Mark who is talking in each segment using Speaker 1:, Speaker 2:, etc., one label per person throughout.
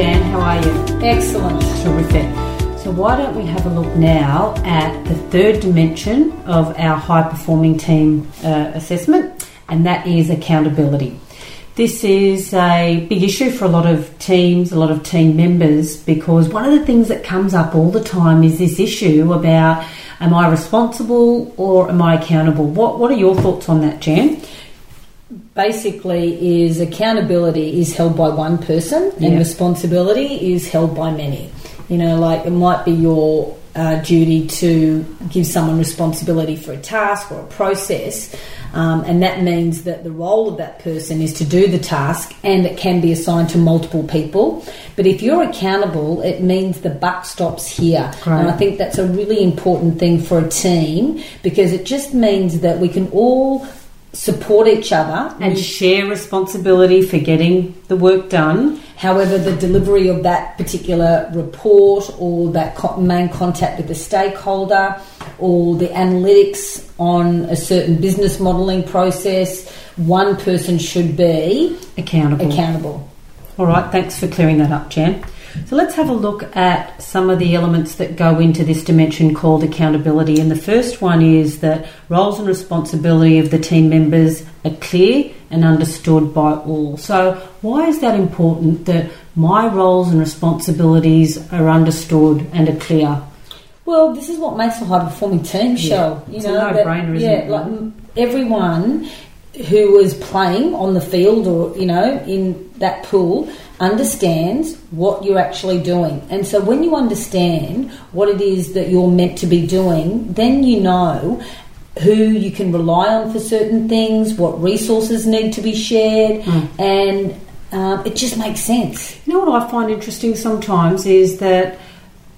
Speaker 1: Jan, how are you?
Speaker 2: Excellent.
Speaker 1: Terrific. So, why don't we have a look now at the third dimension of our high performing team uh, assessment, and that is accountability. This is a big issue for a lot of teams, a lot of team members, because one of the things that comes up all the time is this issue about am I responsible or am I accountable? What, what are your thoughts on that, Jan?
Speaker 2: Basically is accountability is held by one person and
Speaker 1: Yeah.
Speaker 2: responsibility is held by many. You know, like it might be your uh, duty to give someone responsibility for a task or a process, um, and that means that the role of that person is to do the task and it can be assigned to multiple people. But if you're accountable, it means the buck stops here.
Speaker 1: Great.
Speaker 2: And I think that's a really important thing for a team because it just means that we can all support each other
Speaker 1: And share responsibility for getting the work done.
Speaker 2: However, the delivery of that particular report or that main contact with the stakeholder or the analytics on a certain business modelling process, one person should be
Speaker 1: Accountable.
Speaker 2: accountable.
Speaker 1: All right, thanks for clearing that up, Jan. So let's have a look at some of the elements that go into this dimension called accountability. And the first one is that roles and responsibility of the team members are clear and understood by all. So, why is that important that my roles and responsibilities are understood and are clear?
Speaker 2: Well, this is what makes a high performing team, Shell. You
Speaker 1: It's a
Speaker 2: know,
Speaker 1: no-brainer, isn't
Speaker 2: yeah,
Speaker 1: it?
Speaker 2: like everyone who is playing on the field or you know in that pool understands what you're actually doing. And so when you understand what it is that you're meant to be doing, then you know who you can rely on for certain things, what resources need to be shared, and um, it just makes sense.
Speaker 1: You know what I find interesting sometimes is that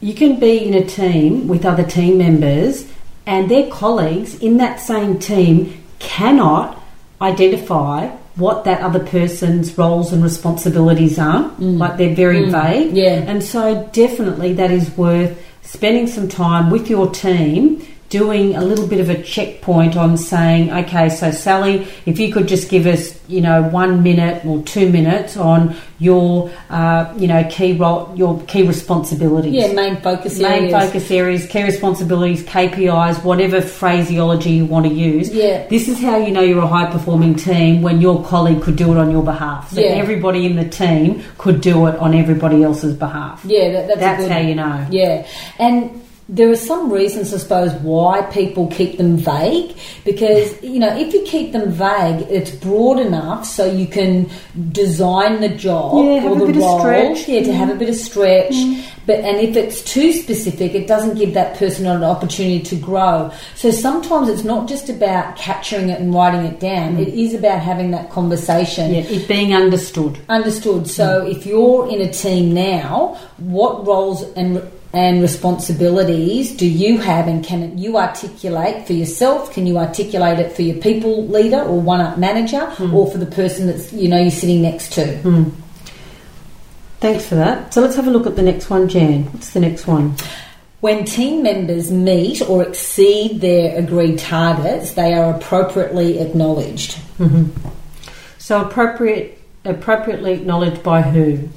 Speaker 1: you can be in a team with other team members and their colleagues in that same team cannot identify what that other person's roles and responsibilities are. Mm. Like they're very mm. vague.
Speaker 2: Yeah.
Speaker 1: And so definitely that is worth spending some time with your team doing a little bit of a checkpoint on saying, okay, so Sally, if you could just give us, you know, one minute or two minutes on your, uh, you know, key role, your key responsibilities.
Speaker 2: Yeah, main focus
Speaker 1: Main
Speaker 2: areas.
Speaker 1: Main focus areas, key responsibilities, KPIs, whatever phraseology you want to use.
Speaker 2: Yeah.
Speaker 1: This is how you know you're a high performing team when your colleague could do it on your behalf. So
Speaker 2: Yeah.
Speaker 1: everybody in the team could do it on everybody else's behalf.
Speaker 2: Yeah, that, that's,
Speaker 1: That's
Speaker 2: good-
Speaker 1: how you know.
Speaker 2: Yeah, and there are some reasons, I suppose, why people keep them vague. Because you know, if you keep them vague, it's broad enough so you can design the job
Speaker 1: Yeah,
Speaker 2: or
Speaker 1: have a
Speaker 2: the role.
Speaker 1: stretch. Mm.
Speaker 2: Yeah, to have a bit of stretch. But and if it's too specific, it doesn't give that person an opportunity to grow. So sometimes it's not just about capturing it and writing it down. It is about having that conversation.
Speaker 1: Mm. Yeah, it being understood.
Speaker 2: Understood. So if you're in a team now, what roles and and responsibilities do you have, and can you articulate for yourself? Can you articulate it for your people leader or one up manager, hmm. or for the person that's you know you're sitting next to? Hmm.
Speaker 1: Thanks for that. So let's have a look at the next one, Jan. What's the next one?
Speaker 2: When team members meet or exceed their agreed targets, they are appropriately acknowledged. Mm-hmm.
Speaker 1: So appropriate, appropriately acknowledged by who?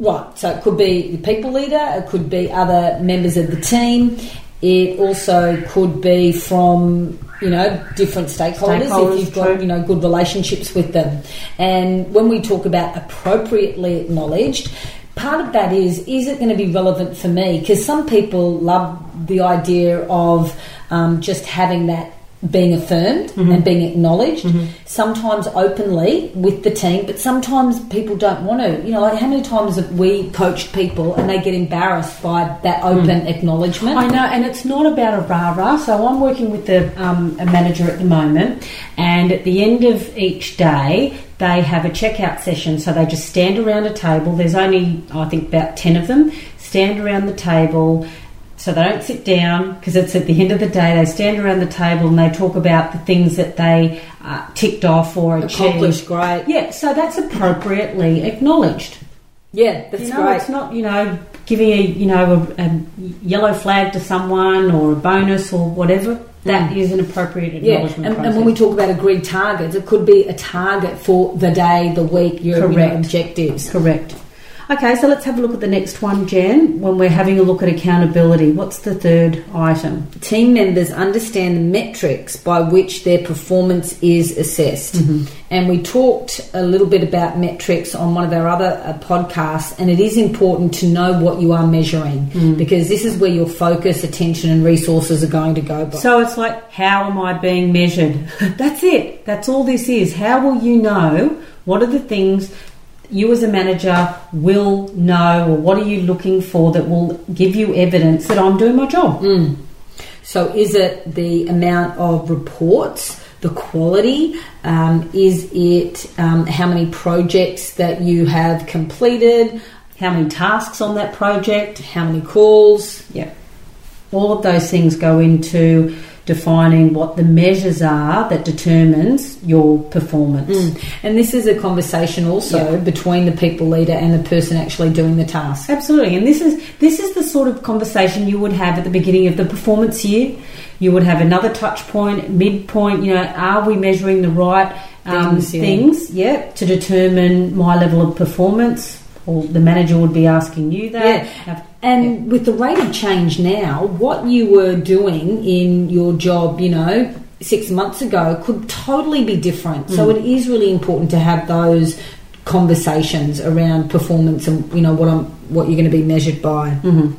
Speaker 2: Right, so it could be the people leader, it could be other members of the team, it also could be from you know different stakeholders,
Speaker 1: Stakeholders,
Speaker 2: if you've got
Speaker 1: true.
Speaker 2: you know good relationships with them. And when we talk about appropriately acknowledged, part of that is is it going to be relevant for me? Because some people love the idea of um, just having that being affirmed and mm-hmm. being acknowledged, mm-hmm. sometimes openly with the team, but sometimes people don't want to. You know, like how many times have we coached people and they get embarrassed by that mm. open acknowledgement?
Speaker 1: I know, and it's not about a rah rah. So I'm working with the, um, a manager at the moment, and at the end of each day, they have a checkout session. So they just stand around a table. There's only, I think, about 10 of them, stand around the table. So they don't sit down because it's at the end of the day. They stand around the table and they talk about the things that they uh, ticked off or achieved.
Speaker 2: Accomplished, great.
Speaker 1: Yeah, so that's appropriately acknowledged.
Speaker 2: Yeah, that's
Speaker 1: You know,
Speaker 2: great.
Speaker 1: it's not you know giving a you know a, a yellow flag to someone or a bonus or whatever. That is an appropriate
Speaker 2: Mm. Yeah,
Speaker 1: acknowledgement
Speaker 2: and, and when we talk about agreed targets, it could be a target for the day, the week, your you know,
Speaker 1: Correct.
Speaker 2: objectives.
Speaker 1: correct. Okay, so let's have a look at the next one, Jan. When we're having a look at accountability, what's the third item?
Speaker 2: Team members understand the metrics by which their performance is assessed.
Speaker 1: Mm-hmm.
Speaker 2: And we talked a little bit about metrics on one of our other uh, podcasts, and it is important to know what you are measuring
Speaker 1: Mm.
Speaker 2: because this is where your focus, attention, and resources are going to go by.
Speaker 1: So it's like, how am I being measured? That's it. That's all this is. How will you know? What are the things you as a manager will know, or what are you looking for that will give you evidence that I'm doing my job?
Speaker 2: So, is it the amount of reports, the quality? Um, is it um, how many projects that you have completed?
Speaker 1: How many tasks on that project?
Speaker 2: How many calls?
Speaker 1: Yeah. All of those things go into defining what the measures are that determines your performance.
Speaker 2: And this is a conversation also
Speaker 1: Yeah.
Speaker 2: between the people leader and the person actually doing the task.
Speaker 1: Absolutely, and this is this is the sort of conversation you would have at the beginning of the performance year. You would have another touch point, midpoint. You know, are we measuring the right um,
Speaker 2: Things, yeah.
Speaker 1: things? Yeah, to determine my level of performance. Or the manager would be asking you that.
Speaker 2: Yeah. And with the rate of change now, what you were doing in your job, you know, six months ago could totally be different. So mm. it is really important to have those conversations around performance and you know what I'm what you're going to be measured by. Mm-hmm.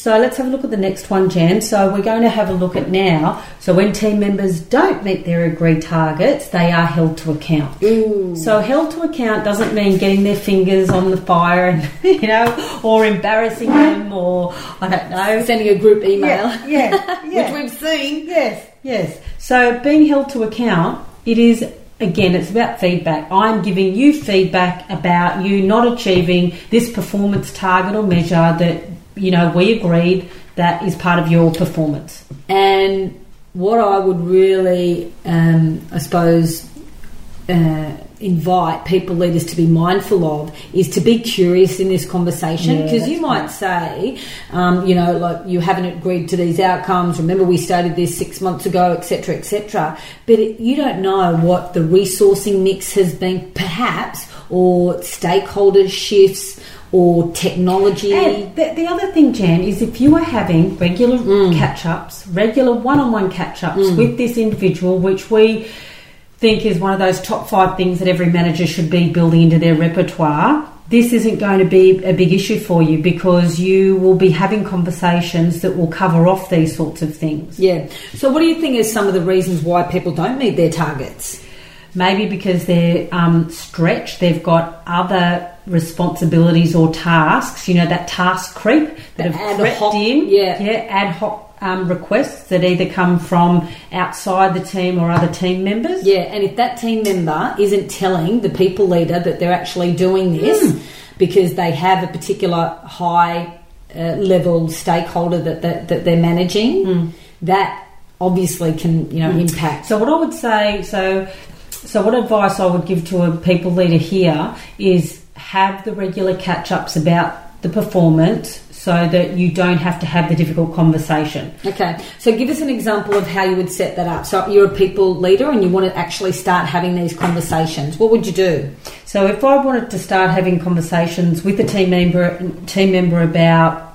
Speaker 1: So let's have a look at the next one, Jan. So we're going to have a look at now. So when team members don't meet their agreed targets, they are held to account. So held to account doesn't mean getting their fingers on the fire and you know, or embarrassing them, or I don't know.
Speaker 2: Sending a group email,
Speaker 1: Yeah, yeah, yeah.
Speaker 2: which we've seen.
Speaker 1: Yes, yes. So being held to account, it is again, it's about feedback. I'm giving you feedback about you not achieving this performance target or measure that you know we agreed that is part of your performance.
Speaker 2: And what I would really, um, I suppose, uh, invite people leaders to be mindful of is to be curious in this conversation
Speaker 1: Yeah,
Speaker 2: because you might
Speaker 1: right.
Speaker 2: say, um, you know, like you haven't agreed to these outcomes. Remember, we started this six months ago, etc., etc. But it, you don't know what the resourcing mix has been, perhaps, or stakeholder shifts. Or technology.
Speaker 1: And the, the other thing, Jan, is if you are having regular catch ups, regular one on one catch ups with this individual, which we think is one of those top five things that every manager should be building into their repertoire, this isn't going to be a big issue for you because you will be having conversations that will cover off these sorts of things.
Speaker 2: Yeah. So, what do you think is some of the reasons why people don't meet their targets?
Speaker 1: Maybe because they're um, stretched, they've got other responsibilities or tasks. You know that task creep that
Speaker 2: The
Speaker 1: have
Speaker 2: ad
Speaker 1: crept
Speaker 2: hoc,
Speaker 1: in.
Speaker 2: yeah.
Speaker 1: yeah, ad hoc um, requests that either come from outside the team or other team members.
Speaker 2: Yeah, and if that team member isn't telling the people leader that they're actually doing this because they have a particular high uh, level stakeholder that, that, that they're managing, that obviously can you know impact.
Speaker 1: So what I would say, so so what advice I would give to a people leader here is have the regular catch ups about the performance so that you don't have to have the difficult conversation.
Speaker 2: Okay, so give us an example of how you would set that up. So you're a people leader and you want to actually start having these conversations. What would you do?
Speaker 1: So if I wanted to start having conversations with a team member team member about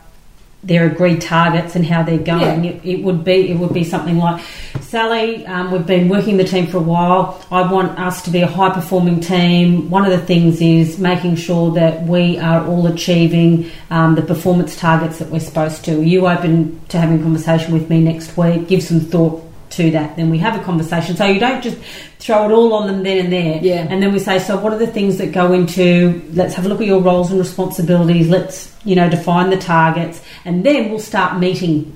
Speaker 1: their agreed targets and how they're going,
Speaker 2: Yeah.
Speaker 1: it, it would be it would be something like, Sally, um, we've been working the team for a while. I want us to be a high performing team. One of the things is making sure that we are all achieving um, the performance targets that we're supposed to. Are you open to having a conversation with me next week? Give some thought to that. Then we have a conversation. So you don't just throw it all on them then and there.
Speaker 2: Yeah.
Speaker 1: And then we say, so what are the things that go into, let's have a look at your roles and responsibilities. Let's, you know, define the targets. And then we'll start meeting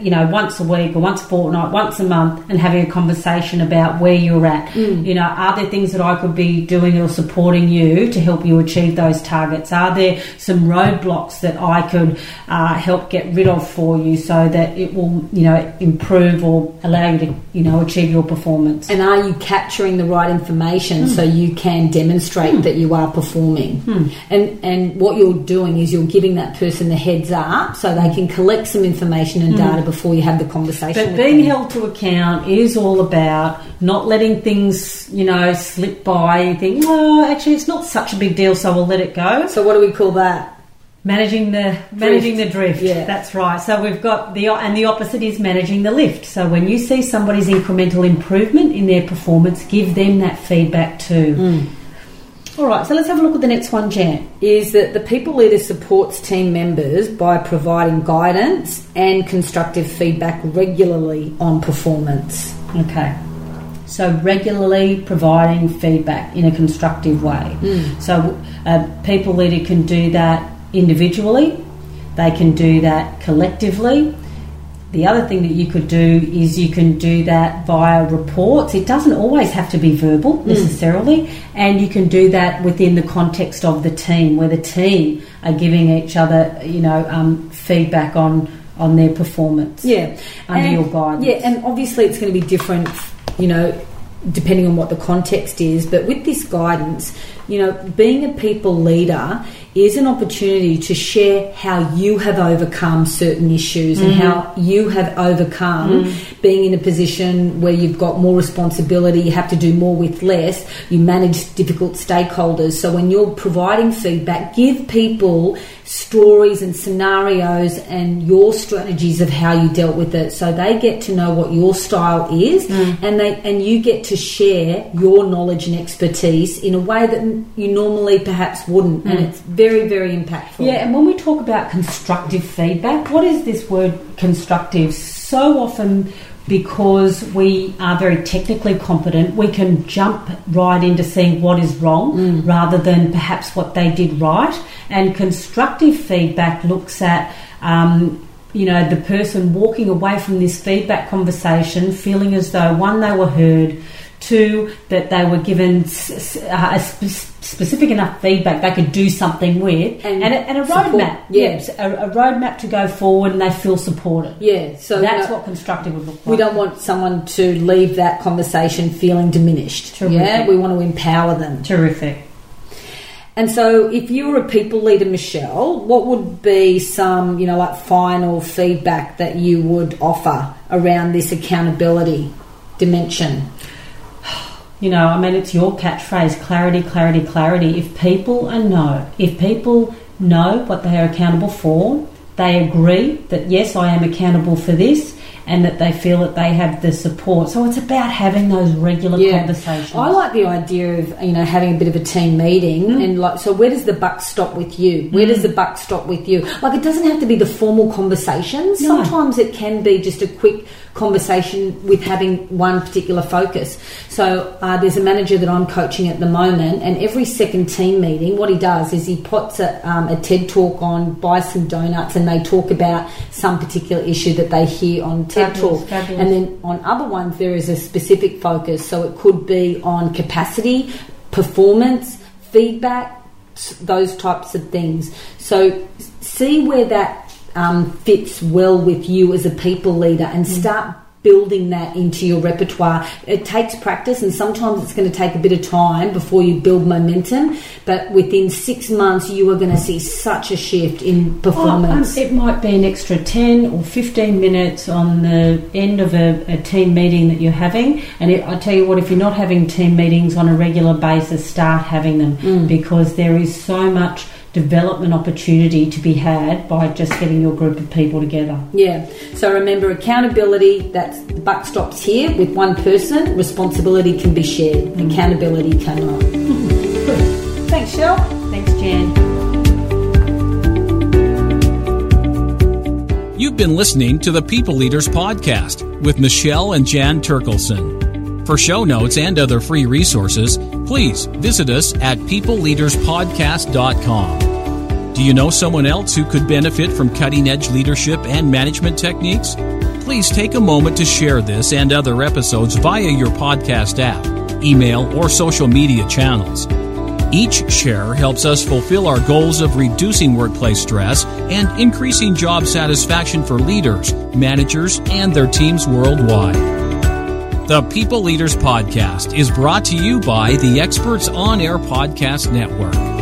Speaker 1: you know, once a week or once a fortnight, once a month, and having a conversation about where you're at.
Speaker 2: Mm.
Speaker 1: You know, are there things that I could be doing or supporting you to help you achieve those targets? Are there some roadblocks that I could uh, help get rid of for you so that it will, you know, improve or allow you to, you know, achieve your performance?
Speaker 2: And are you capturing the right information so you can demonstrate that you are performing? And and what you're doing is you're giving that person the heads up so they can collect some information and data before you have the conversation.
Speaker 1: But being
Speaker 2: them.
Speaker 1: held to account is all about not letting things, you know, slip by and think, well, actually, it's not such a big deal, so we'll let it go.
Speaker 2: So what do we call that?
Speaker 1: Managing the managing the drift.
Speaker 2: Yeah.
Speaker 1: that's right. So we've got the and the opposite is managing the lift. So when you see somebody's incremental improvement in their performance, give them that feedback too.
Speaker 2: Mm.
Speaker 1: All right, so let's have a look at the next one, Jan.
Speaker 2: Is that the people leader supports team members by providing guidance and constructive feedback regularly on performance.
Speaker 1: Okay. So regularly providing feedback in a constructive way. Hmm. So a people leader can do that individually. They can do that collectively. The other thing that you could do is you can do that via reports. It doesn't always have to be verbal necessarily, and you can do that within the context of the team, where the team are giving each other, you know, um, feedback on on their performance.
Speaker 2: Yeah,
Speaker 1: Under
Speaker 2: And-
Speaker 1: your guidance.
Speaker 2: Yeah, and obviously it's going to be different, you know, depending on what the context is. But with this guidance, you know, being a people leader is an opportunity to share how you have overcome certain issues and mm-hmm. how you have overcome mm. being in a position where you've got more responsibility, you have to do more with less, you manage difficult stakeholders. So when you're providing feedback, give people stories and scenarios and your strategies of how you dealt with it so they get to know what your style is mm. and they and you get to share your knowledge and expertise in a way that you normally perhaps wouldn't and it's very very impactful
Speaker 1: Yeah, and when we talk about constructive feedback, what is this word constructive? So often, because we are very technically competent, we can jump right into seeing what is wrong rather than perhaps what they did right. And constructive feedback looks at um, you know, the person walking away from this feedback conversation feeling as though one, they were heard, two, that they were given uh, a spe- specific enough feedback they could do something with,
Speaker 2: And
Speaker 1: and, a, and a roadmap.
Speaker 2: yeah.
Speaker 1: Yes, a, a roadmap to go forward, and they feel supported.
Speaker 2: yeah so
Speaker 1: That's
Speaker 2: no-
Speaker 1: what constructive would look like.
Speaker 2: we don't want someone to leave that conversation feeling diminished
Speaker 1: Terrific.
Speaker 2: yeah we want to empower them
Speaker 1: Terrific.
Speaker 2: And so, if you were a people leader, Michelle, what would be some, you know, like final feedback that you would offer around this accountability dimension?
Speaker 1: You know, I mean, it's your catchphrase clarity, clarity, clarity. If people are know, if people know what they are accountable for, they agree that yes, I am accountable for this, and that they feel that they have the support. So it's about having those regular conversations.
Speaker 2: I like the idea of you know having a bit of a team meeting
Speaker 1: Mm.
Speaker 2: and like so where does the buck stop with you? Where does the buck stop with you? Like it doesn't have to be the formal conversations.
Speaker 1: No.
Speaker 2: Sometimes it can be just a quick conversation with having one particular focus. So uh, there's a manager that I'm coaching at the moment, and every second team meeting, what he does is he puts a, um, a TED talk on, buys some donuts, and they talk about some particular issue that they hear on TED
Speaker 1: Fabulous,
Speaker 2: talk.
Speaker 1: fabulous.
Speaker 2: And then on other ones, there is a specific focus. So it could be on capacity, performance, feedback, those types of things. So see where that um, fits well with you as a people leader and start building that into your repertoire. It takes practice and sometimes it's going to take a bit of time before you build momentum, but within six months, you are going to see such a shift in performance.
Speaker 1: Oh, um, it might be an extra 10 or 15 minutes on the end of a, a team meeting that you're having. And it, I tell you what, if you're not having team meetings on a regular basis, start having them because there is so much development opportunity to be had by just getting your group of people together.
Speaker 2: Yeah. So remember, accountability. That's the buck stops here with one person. Responsibility can be shared. Accountability cannot. Thanks, Shell.
Speaker 1: Thanks, Jan.
Speaker 3: You've been listening to the People Leaders Podcast with Michelle and Jan Turkelson. For show notes and other free resources, please visit us at peopleleaderspodcast.com. Do you know someone else who could benefit from cutting edge leadership and management techniques? Please take a moment to share this and other episodes via your podcast app, email, or social media channels. Each share helps us fulfill our goals of reducing workplace stress and increasing job satisfaction for leaders, managers, and their teams worldwide. The People Leaders Podcast is brought to you by the Experts On Air Podcast Network.